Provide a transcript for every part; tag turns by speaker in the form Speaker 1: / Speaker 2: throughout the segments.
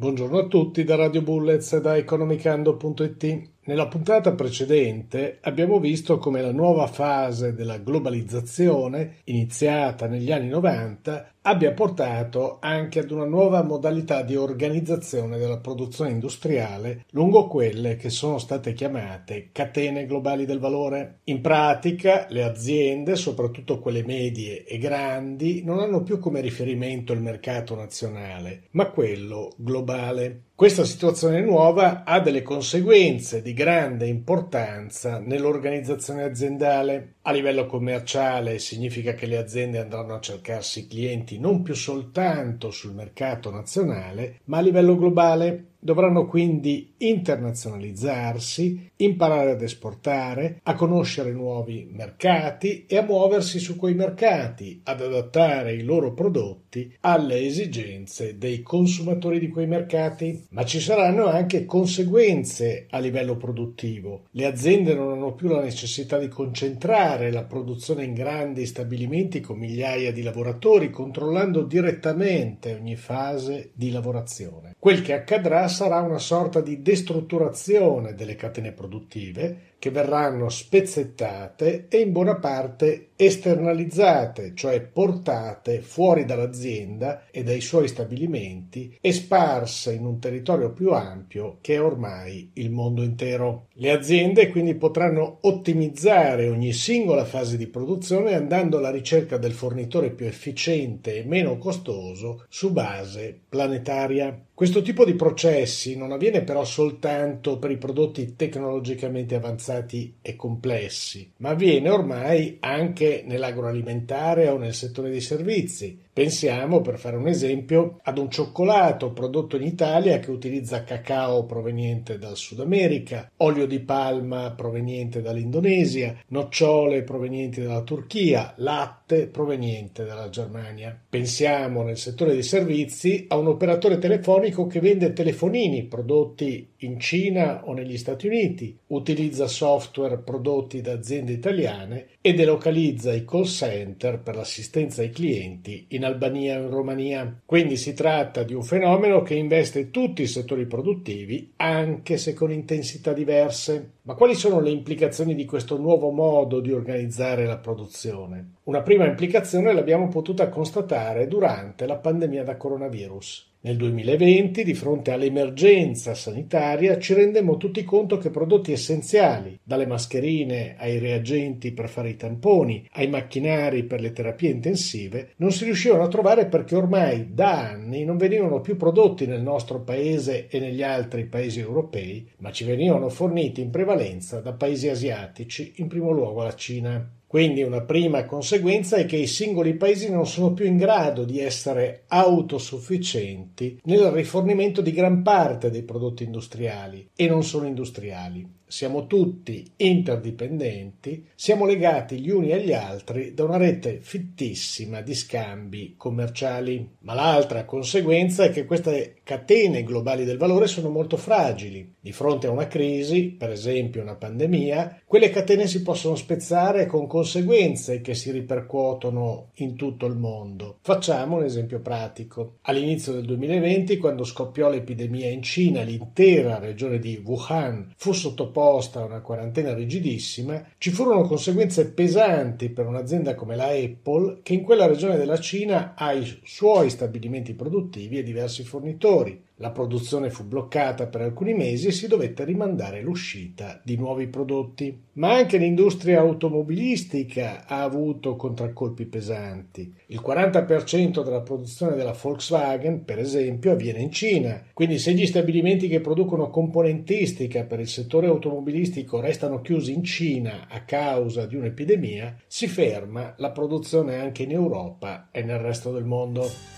Speaker 1: Buongiorno a tutti da Radio Bullets e da economicando.it. Nella puntata precedente abbiamo visto come la nuova fase della globalizzazione, iniziata negli anni 90, abbia portato anche ad una nuova modalità di organizzazione della produzione industriale lungo quelle che sono state chiamate catene globali del valore. In pratica le aziende, soprattutto quelle medie e grandi, non hanno più come riferimento il mercato nazionale, ma quello globale. Questa situazione nuova ha delle conseguenze di grande importanza nell'organizzazione aziendale. A livello commerciale significa che le aziende andranno a cercarsi clienti non più soltanto sul mercato nazionale, ma a livello globale. Dovranno quindi internazionalizzarsi, imparare ad esportare, a conoscere nuovi mercati e a muoversi su quei mercati, ad adattare i loro prodotti alle esigenze dei consumatori di quei mercati. Ma ci saranno anche conseguenze a livello produttivo. Le aziende non hanno più la necessità di concentrare la produzione in grandi stabilimenti con migliaia di lavoratori, controllando direttamente ogni fase di lavorazione. Quel che accadrà sarà una sorta di destrutturazione delle catene produttive che verranno spezzettate e in buona parte esternalizzate, cioè portate fuori dall'azienda e dai suoi stabilimenti e sparse in un territorio più ampio che è ormai il mondo intero. Le aziende quindi potranno ottimizzare ogni singola fase di produzione andando alla ricerca del fornitore più efficiente e meno costoso su base planetaria. Questo tipo di processi non avviene però soltanto per i prodotti tecnologicamente avanzati e complessi, ma avviene ormai anche nell'agroalimentare o nel settore dei servizi. Pensiamo, per fare un esempio, ad un cioccolato prodotto in Italia che utilizza cacao proveniente dal Sud America, olio di palma proveniente dall'Indonesia, nocciole provenienti dalla Turchia, latte proveniente dalla Germania. Pensiamo nel settore dei servizi a un operatore telefonico che vende telefonini prodotti in Cina o negli Stati Uniti, utilizza software prodotti da aziende italiane e delocalizza i call center per l'assistenza ai clienti in Albania o in Romania. Quindi si tratta di un fenomeno che investe tutti i settori produttivi, anche se con intensità diverse. Ma quali sono le implicazioni di questo nuovo modo di organizzare la produzione? Una prima implicazione l'abbiamo potuta constatare durante la pandemia da coronavirus. Nel 2020, di fronte all'emergenza sanitaria, ci rendemmo tutti conto che prodotti essenziali, dalle mascherine ai reagenti per fare i tamponi, ai macchinari per le terapie intensive, non si riuscivano a trovare perché ormai da anni non venivano più prodotti nel nostro paese e negli altri paesi europei, ma ci venivano forniti in prevalenza da paesi asiatici, in primo luogo la Cina. Quindi una prima conseguenza è che i singoli paesi non sono più in grado di essere autosufficienti nel rifornimento di gran parte dei prodotti industriali e non solo industriali. Siamo tutti interdipendenti, siamo legati gli uni agli altri da una rete fittissima di scambi commerciali. Ma l'altra conseguenza è che queste catene globali del valore sono molto fragili. Di fronte a una crisi, per esempio una pandemia, quelle catene si possono spezzare con conseguenze che si ripercuotono in tutto il mondo. Facciamo un esempio pratico. All'inizio del 2020, quando scoppiò l'epidemia in Cina, l'intera regione di Wuhan fu sottoposta a una quarantena rigidissima, ci furono conseguenze pesanti per un'azienda come la Apple che in quella regione della Cina ha i suoi stabilimenti produttivi e diversi fornitori. La produzione fu bloccata per alcuni mesi e si dovette rimandare l'uscita di nuovi prodotti. Ma anche l'industria automobilistica ha avuto contraccolpi pesanti. Il 40% della produzione della Volkswagen, per esempio, avviene in Cina. Quindi se gli stabilimenti che producono componentistica per il settore automobilistico restano chiusi in Cina a causa di un'epidemia, si ferma la produzione anche in Europa e nel resto del mondo.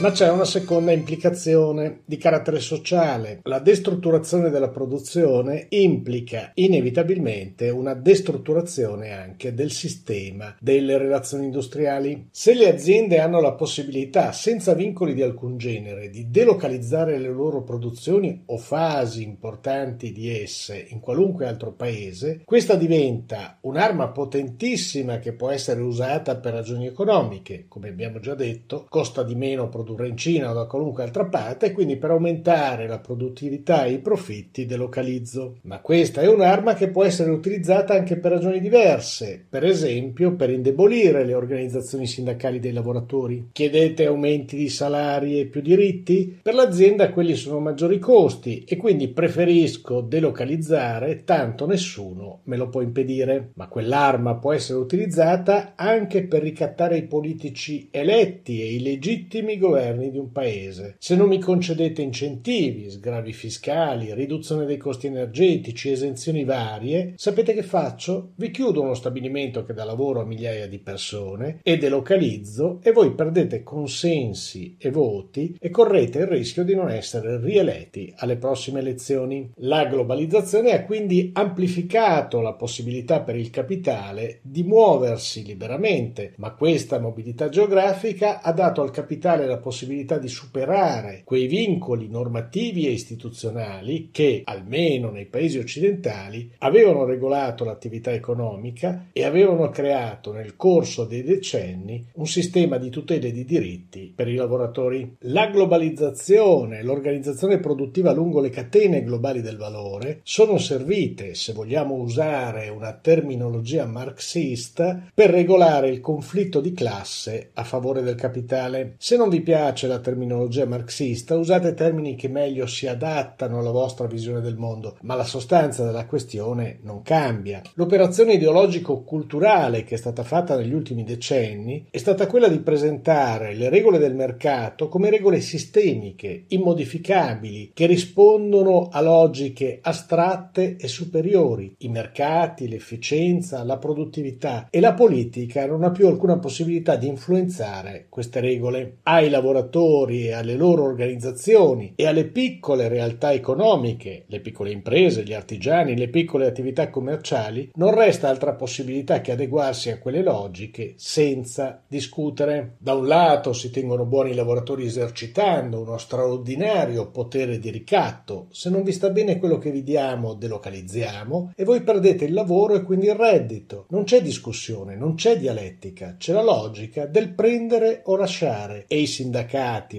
Speaker 1: Ma c'è una seconda implicazione di carattere sociale. La destrutturazione della produzione implica inevitabilmente una destrutturazione anche del sistema delle relazioni industriali. Se le aziende hanno la possibilità, senza vincoli di alcun genere, di delocalizzare le loro produzioni o fasi importanti di esse in qualunque altro paese, questa diventa un'arma potentissima che può essere usata per ragioni economiche, come abbiamo già detto, costa di meno produrre produrre in Cina o da qualunque altra parte quindi per aumentare la produttività e i profitti delocalizzo. Ma questa è un'arma che può essere utilizzata anche per ragioni diverse, per esempio per indebolire le organizzazioni sindacali dei lavoratori. Chiedete aumenti di salari e più diritti? Per l'azienda quelli sono maggiori costi e quindi preferisco delocalizzare, tanto nessuno me lo può impedire. Ma quell'arma può essere utilizzata anche per ricattare i politici eletti e i legittimi governi governi di un paese. Se non mi concedete incentivi, sgravi fiscali, riduzione dei costi energetici, esenzioni varie, sapete che faccio? Vi chiudo uno stabilimento che dà lavoro a migliaia di persone e delocalizzo e voi perdete consensi e voti e correte il rischio di non essere rieletti alle prossime elezioni. La globalizzazione ha quindi amplificato la possibilità per il capitale di muoversi liberamente, ma questa mobilità geografica ha dato al capitale la possibilità di superare quei vincoli normativi e istituzionali che, almeno nei paesi occidentali, avevano regolato l'attività economica e avevano creato nel corso dei decenni un sistema di tutele di diritti per i lavoratori. La globalizzazione l'organizzazione produttiva lungo le catene globali del valore sono servite, se vogliamo usare una terminologia marxista, per regolare il conflitto di classe a favore del capitale. Se non vi piace la terminologia marxista, usate termini che meglio si adattano alla vostra visione del mondo, ma la sostanza della questione non cambia. L'operazione ideologico-culturale che è stata fatta negli ultimi decenni è stata quella di presentare le regole del mercato come regole sistemiche, immodificabili, che rispondono a logiche astratte e superiori. I mercati, l'efficienza, la produttività e la politica non ha più alcuna possibilità di influenzare queste regole. Ai lavoratori e alle loro organizzazioni e alle piccole realtà economiche, le piccole imprese, gli artigiani, le piccole attività commerciali, non resta altra possibilità che adeguarsi a quelle logiche senza discutere. Da un lato si tengono buoni i lavoratori esercitando uno straordinario potere di ricatto. Se non vi sta bene quello che vi diamo, delocalizziamo e voi perdete il lavoro e quindi il reddito. Non c'è discussione, non c'è dialettica, c'è la logica del prendere o lasciare e i sindacati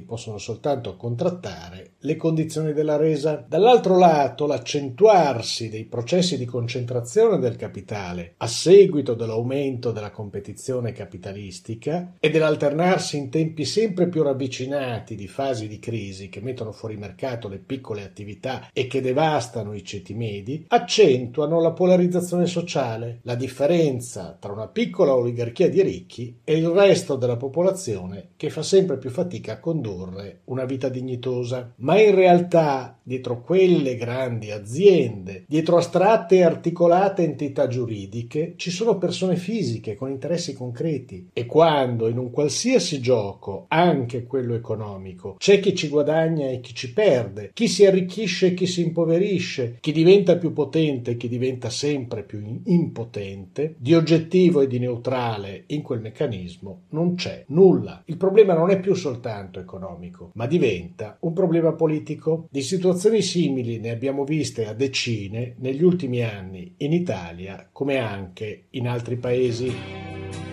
Speaker 1: possono soltanto contrattare le condizioni della resa. Dall'altro lato, l'accentuarsi dei processi di concentrazione del capitale a seguito dell'aumento della competizione capitalistica e dell'alternarsi in tempi sempre più ravvicinati di fasi di crisi che mettono fuori mercato le piccole attività e che devastano i ceti medi, accentuano la polarizzazione sociale, la differenza tra una piccola oligarchia di ricchi e il resto della popolazione che fa sempre più fatica a condurre una vita dignitosa. Ma in realtà, dietro quelle grandi aziende, dietro astratte e articolate entità giuridiche, ci sono persone fisiche con interessi concreti. E quando in un qualsiasi gioco, anche quello economico, c'è chi ci guadagna e chi ci perde, chi si arricchisce e chi si impoverisce, chi diventa più potente e chi diventa sempre più impotente, di oggettivo e di neutrale in quel meccanismo non c'è nulla. Il problema non è più soltanto economico, ma diventa un problema politico. Di situazioni simili ne abbiamo viste a decine negli ultimi anni in Italia come anche in altri paesi.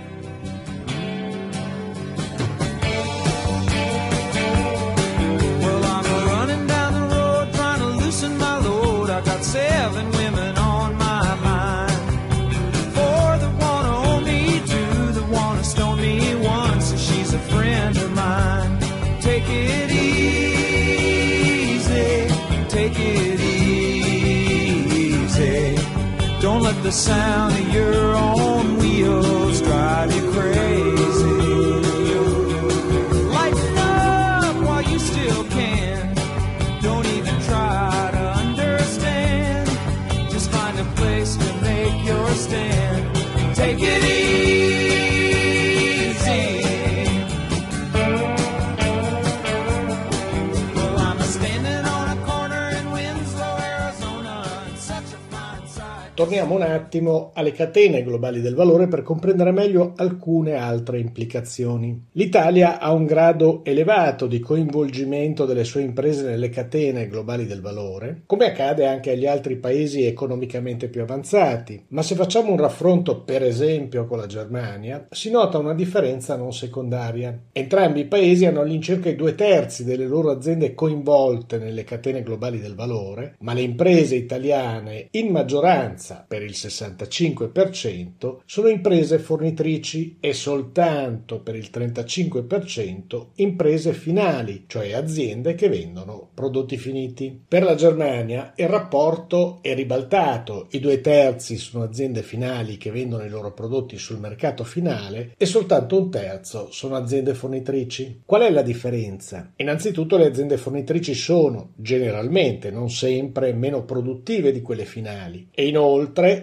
Speaker 2: The sound of your own wheels drive you crazy. Lighten up while you still can. Don't even try to understand. Just find a place to make your stand. Take it easy.
Speaker 1: Torniamo un attimo alle catene globali del valore per comprendere meglio alcune altre implicazioni. L'Italia ha un grado elevato di coinvolgimento delle sue imprese nelle catene globali del valore, come accade anche agli altri paesi economicamente più avanzati, ma se facciamo un raffronto per esempio con la Germania, si nota una differenza non secondaria. Entrambi i paesi hanno all'incirca i due terzi delle loro aziende coinvolte nelle catene globali del valore, ma le imprese italiane in maggioranza per il 65%, sono imprese fornitrici e soltanto per il 35% imprese finali, cioè aziende che vendono prodotti finiti. Per la Germania il rapporto è ribaltato, i due terzi sono aziende finali che vendono i loro prodotti sul mercato finale e soltanto un terzo sono aziende fornitrici. Qual è la differenza? Innanzitutto le aziende fornitrici sono generalmente, non sempre, meno produttive di quelle finali e inoltre,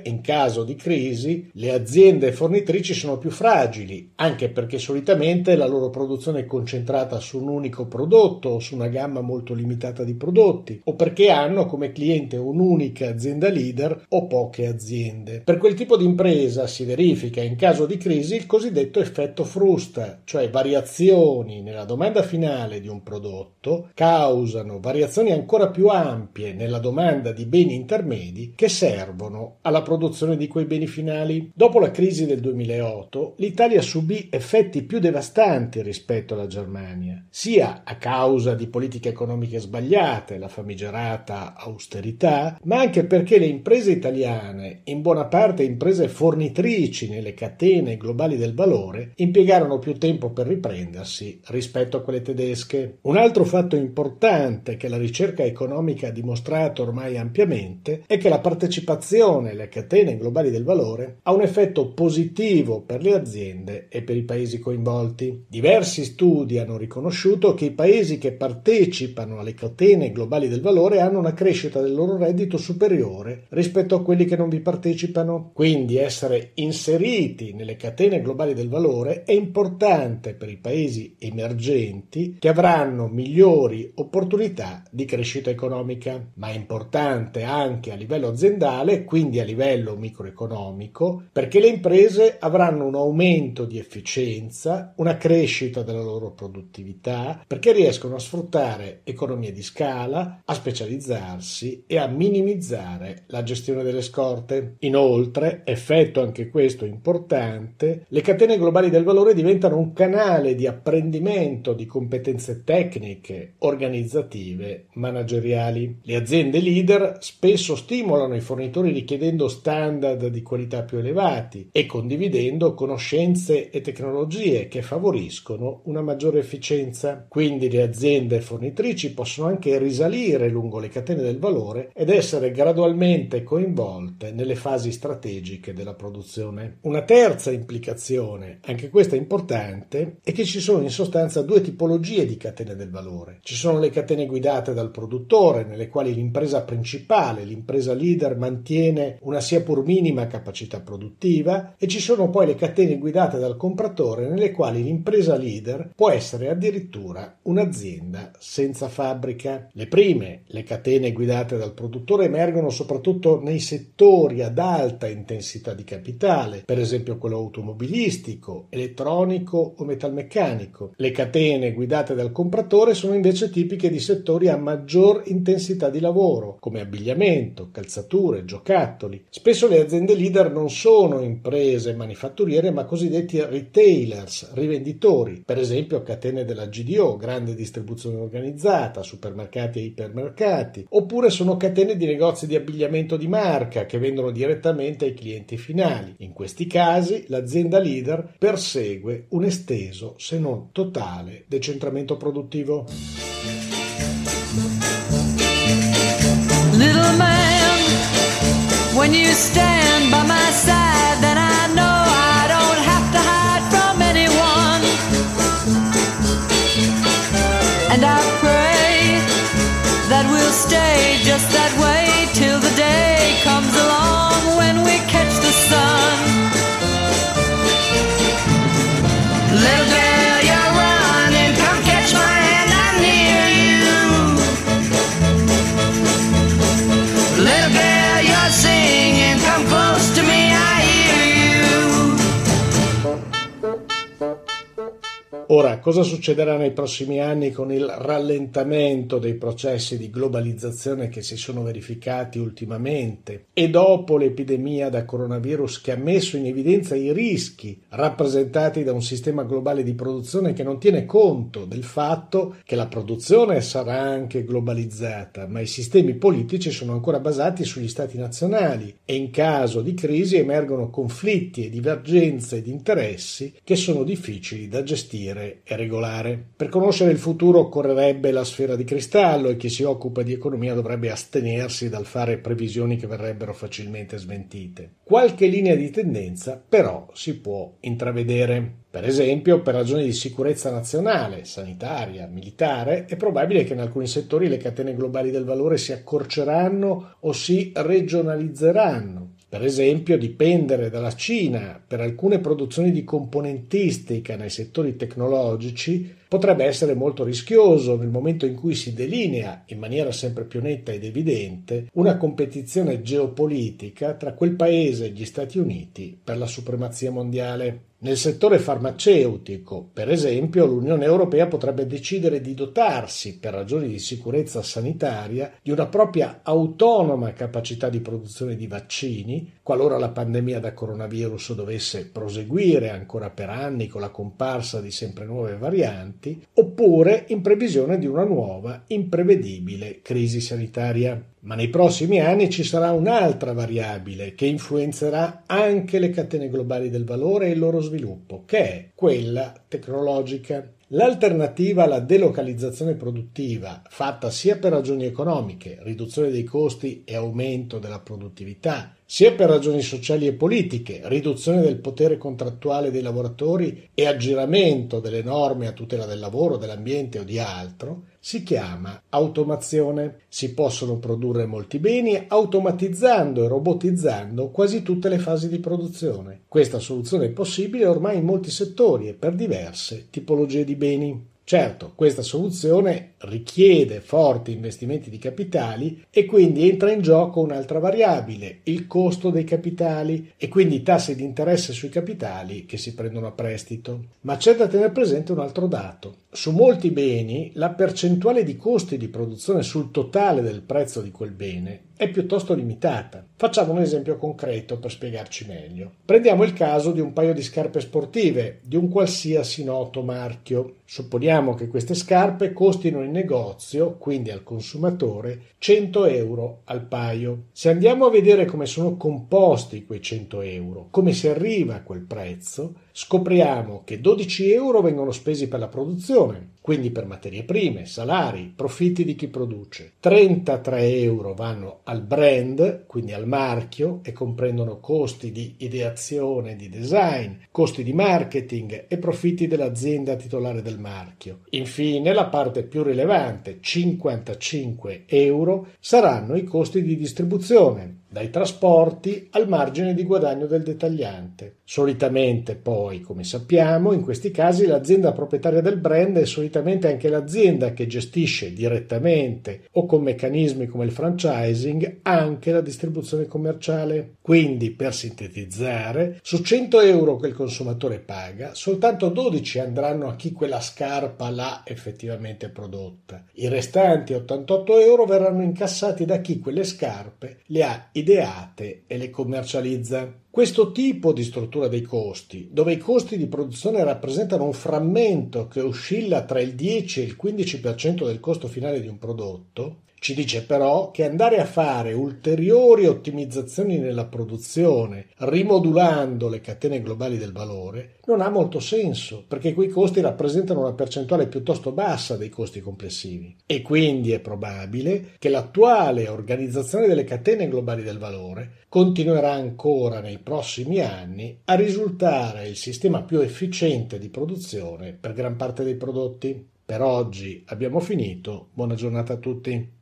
Speaker 1: in caso di crisi, le aziende fornitrici sono più fragili, anche perché solitamente la loro produzione è concentrata su un unico prodotto o su una gamma molto limitata di prodotti, o perché hanno come cliente un'unica azienda leader o poche aziende. Per quel tipo di impresa si verifica in caso di crisi il cosiddetto effetto frusta, cioè variazioni nella domanda finale di un prodotto causano variazioni ancora più ampie nella domanda di beni intermedi che servono alla produzione di quei beni finali. Dopo la crisi del 2008, l'Italia subì effetti più devastanti rispetto alla Germania, sia a causa di politiche economiche sbagliate, la famigerata austerità, ma anche perché le imprese italiane, in buona parte imprese fornitrici nelle catene globali del valore, impiegarono più tempo per riprendersi rispetto a quelle tedesche. Un altro fatto importante che la ricerca economica ha dimostrato ormai ampiamente è che la partecipazione alle catene globali del valore ha un effetto positivo per le aziende e per i paesi coinvolti. Diversi studi hanno riconosciuto che i paesi che partecipano alle catene globali del valore hanno una crescita del loro reddito superiore rispetto a quelli che non vi partecipano. Quindi essere inseriti nelle catene globali del valore è importante per i paesi emergenti che avranno migliori opportunità di crescita economica, ma è importante anche a livello aziendale, quindi a livello microeconomico, perché le imprese avranno un aumento di efficienza, una crescita della loro produttività, perché riescono a sfruttare economie di scala, a specializzarsi e a minimizzare la gestione delle scorte. Inoltre, effetto anche questo importante, le catene globali del valore diventano un canale di apprendimento di competenze tecniche, organizzative, manageriali. Le aziende leader spesso stimolano i fornitori richiedendo standard di qualità più elevati e condividendo conoscenze e tecnologie che favoriscono una maggiore efficienza. Quindi le aziende fornitrici possono anche risalire lungo le catene del valore ed essere gradualmente coinvolte nelle fasi strategiche della produzione. Una terza implicazione, anche questa importante, è che ci sono in sostanza due tipologie di catene del valore. Ci sono le catene guidate dal produttore, nelle quali l'impresa principale, l'impresa leader, mantiene detiene una sia pur minima capacità produttiva e ci sono poi le catene guidate dal compratore nelle quali l'impresa leader può essere addirittura un'azienda senza fabbrica. Le prime, le catene guidate dal produttore, emergono soprattutto nei settori ad alta intensità di capitale, per esempio quello automobilistico, elettronico o metalmeccanico. Le catene guidate dal compratore sono invece tipiche di settori a maggior intensità di lavoro, come abbigliamento, calzature, giocattoli. Spesso le aziende leader non sono imprese manifatturiere ma cosiddetti retailers, rivenditori, per esempio catene della GDO, grande distribuzione organizzata, supermercati e ipermercati, oppure sono catene di negozi di abbigliamento di marca che vendono direttamente ai clienti finali. In questi casi l'azienda leader persegue un esteso, se non totale, decentramento produttivo.
Speaker 3: Just that way till the day comes along when we catch the sun. Little girl, you're running, come catch my hand, I'm near you. Little girl, you're singing, come close to me, I hear you.
Speaker 1: Ora, cosa succederà nei prossimi anni con il rallentamento dei processi di globalizzazione che si sono verificati ultimamente e dopo l'epidemia da coronavirus che ha messo in evidenza i rischi rappresentati da un sistema globale di produzione che non tiene conto del fatto che la produzione sarà anche globalizzata, ma i sistemi politici sono ancora basati sugli stati nazionali e in caso di crisi emergono conflitti e divergenze di interessi che sono difficili da gestire e regolare. Per conoscere il futuro occorrerebbe la sfera di cristallo e chi si occupa di economia dovrebbe astenersi dal fare previsioni che verrebbero facilmente smentite. Qualche linea di tendenza però si può intravedere. Per esempio, per ragioni di sicurezza nazionale, sanitaria, militare, è probabile che in alcuni settori le catene globali del valore si accorceranno o si regionalizzeranno. Per esempio, dipendere dalla Cina per alcune produzioni di componentistica nei settori tecnologici potrebbe essere molto rischioso nel momento in cui si delinea in maniera sempre più netta ed evidente una competizione geopolitica tra quel paese e gli Stati Uniti per la supremazia mondiale. Nel settore farmaceutico, per esempio, l'Unione Europea potrebbe decidere di dotarsi, per ragioni di sicurezza sanitaria, di una propria autonoma capacità di produzione di vaccini, qualora la pandemia da coronavirus dovesse proseguire ancora per anni con la comparsa di sempre nuove varianti, oppure in previsione di una nuova, imprevedibile crisi sanitaria. Ma nei prossimi anni ci sarà un'altra variabile che influenzerà anche le catene globali del valore e il loro sviluppo, che è quella tecnologica. L'alternativa alla delocalizzazione produttiva, fatta sia per ragioni economiche, riduzione dei costi e aumento della produttività, sia per ragioni sociali e politiche, riduzione del potere contrattuale dei lavoratori e aggiramento delle norme a tutela del lavoro, dell'ambiente o di altro, si chiama automazione. Si possono produrre molti beni automatizzando e robotizzando quasi tutte le fasi di produzione. Questa soluzione è possibile ormai in molti settori e per diverse tipologie di beni. Certo, questa soluzione richiede forti investimenti di capitali e quindi entra in gioco un'altra variabile, il costo dei capitali e quindi i tassi di interesse sui capitali che si prendono a prestito. Ma c'è da tenere presente un altro dato. Su molti beni la percentuale di costi di produzione sul totale del prezzo di quel bene è piuttosto limitata. Facciamo un esempio concreto per spiegarci meglio. Prendiamo il caso di un paio di scarpe sportive di un qualsiasi noto marchio. Supponiamo che queste scarpe costino in negozio, quindi al consumatore, 100 euro al paio. Se andiamo a vedere come sono composti quei 100 euro, come si arriva a quel prezzo, scopriamo che 12 euro vengono spesi per la produzione, quindi per materie prime, salari, profitti di chi produce. 33 euro vanno al brand, quindi al marchio, e comprendono costi di ideazione, di design, costi di marketing e profitti dell'azienda titolare del marchio. Infine, la parte più rilevante, 55 euro, saranno i costi di distribuzione, dai trasporti al margine di guadagno del dettagliante. Solitamente poi, come sappiamo, in questi casi l'azienda proprietaria del brand è solitamente anche l'azienda che gestisce direttamente o con meccanismi come il franchising anche la distribuzione commerciale. Quindi, per sintetizzare, su 100 euro che il consumatore paga, soltanto 12 andranno a chi quella scarpa l'ha effettivamente prodotta. I restanti 88 euro verranno incassati da chi quelle scarpe le ha ideate e le commercializza. Questo tipo di struttura dei costi, dove i costi di produzione rappresentano un frammento che oscilla tra il 10 e il 15% del costo finale di un prodotto, ci dice però che andare a fare ulteriori ottimizzazioni nella produzione, rimodulando le catene globali del valore, non ha molto senso, perché quei costi rappresentano una percentuale piuttosto bassa dei costi complessivi. E quindi è probabile che l'attuale organizzazione delle catene globali del valore continuerà ancora nei prossimi anni a risultare il sistema più efficiente di produzione per gran parte dei prodotti. Per oggi abbiamo finito, buona giornata a tutti.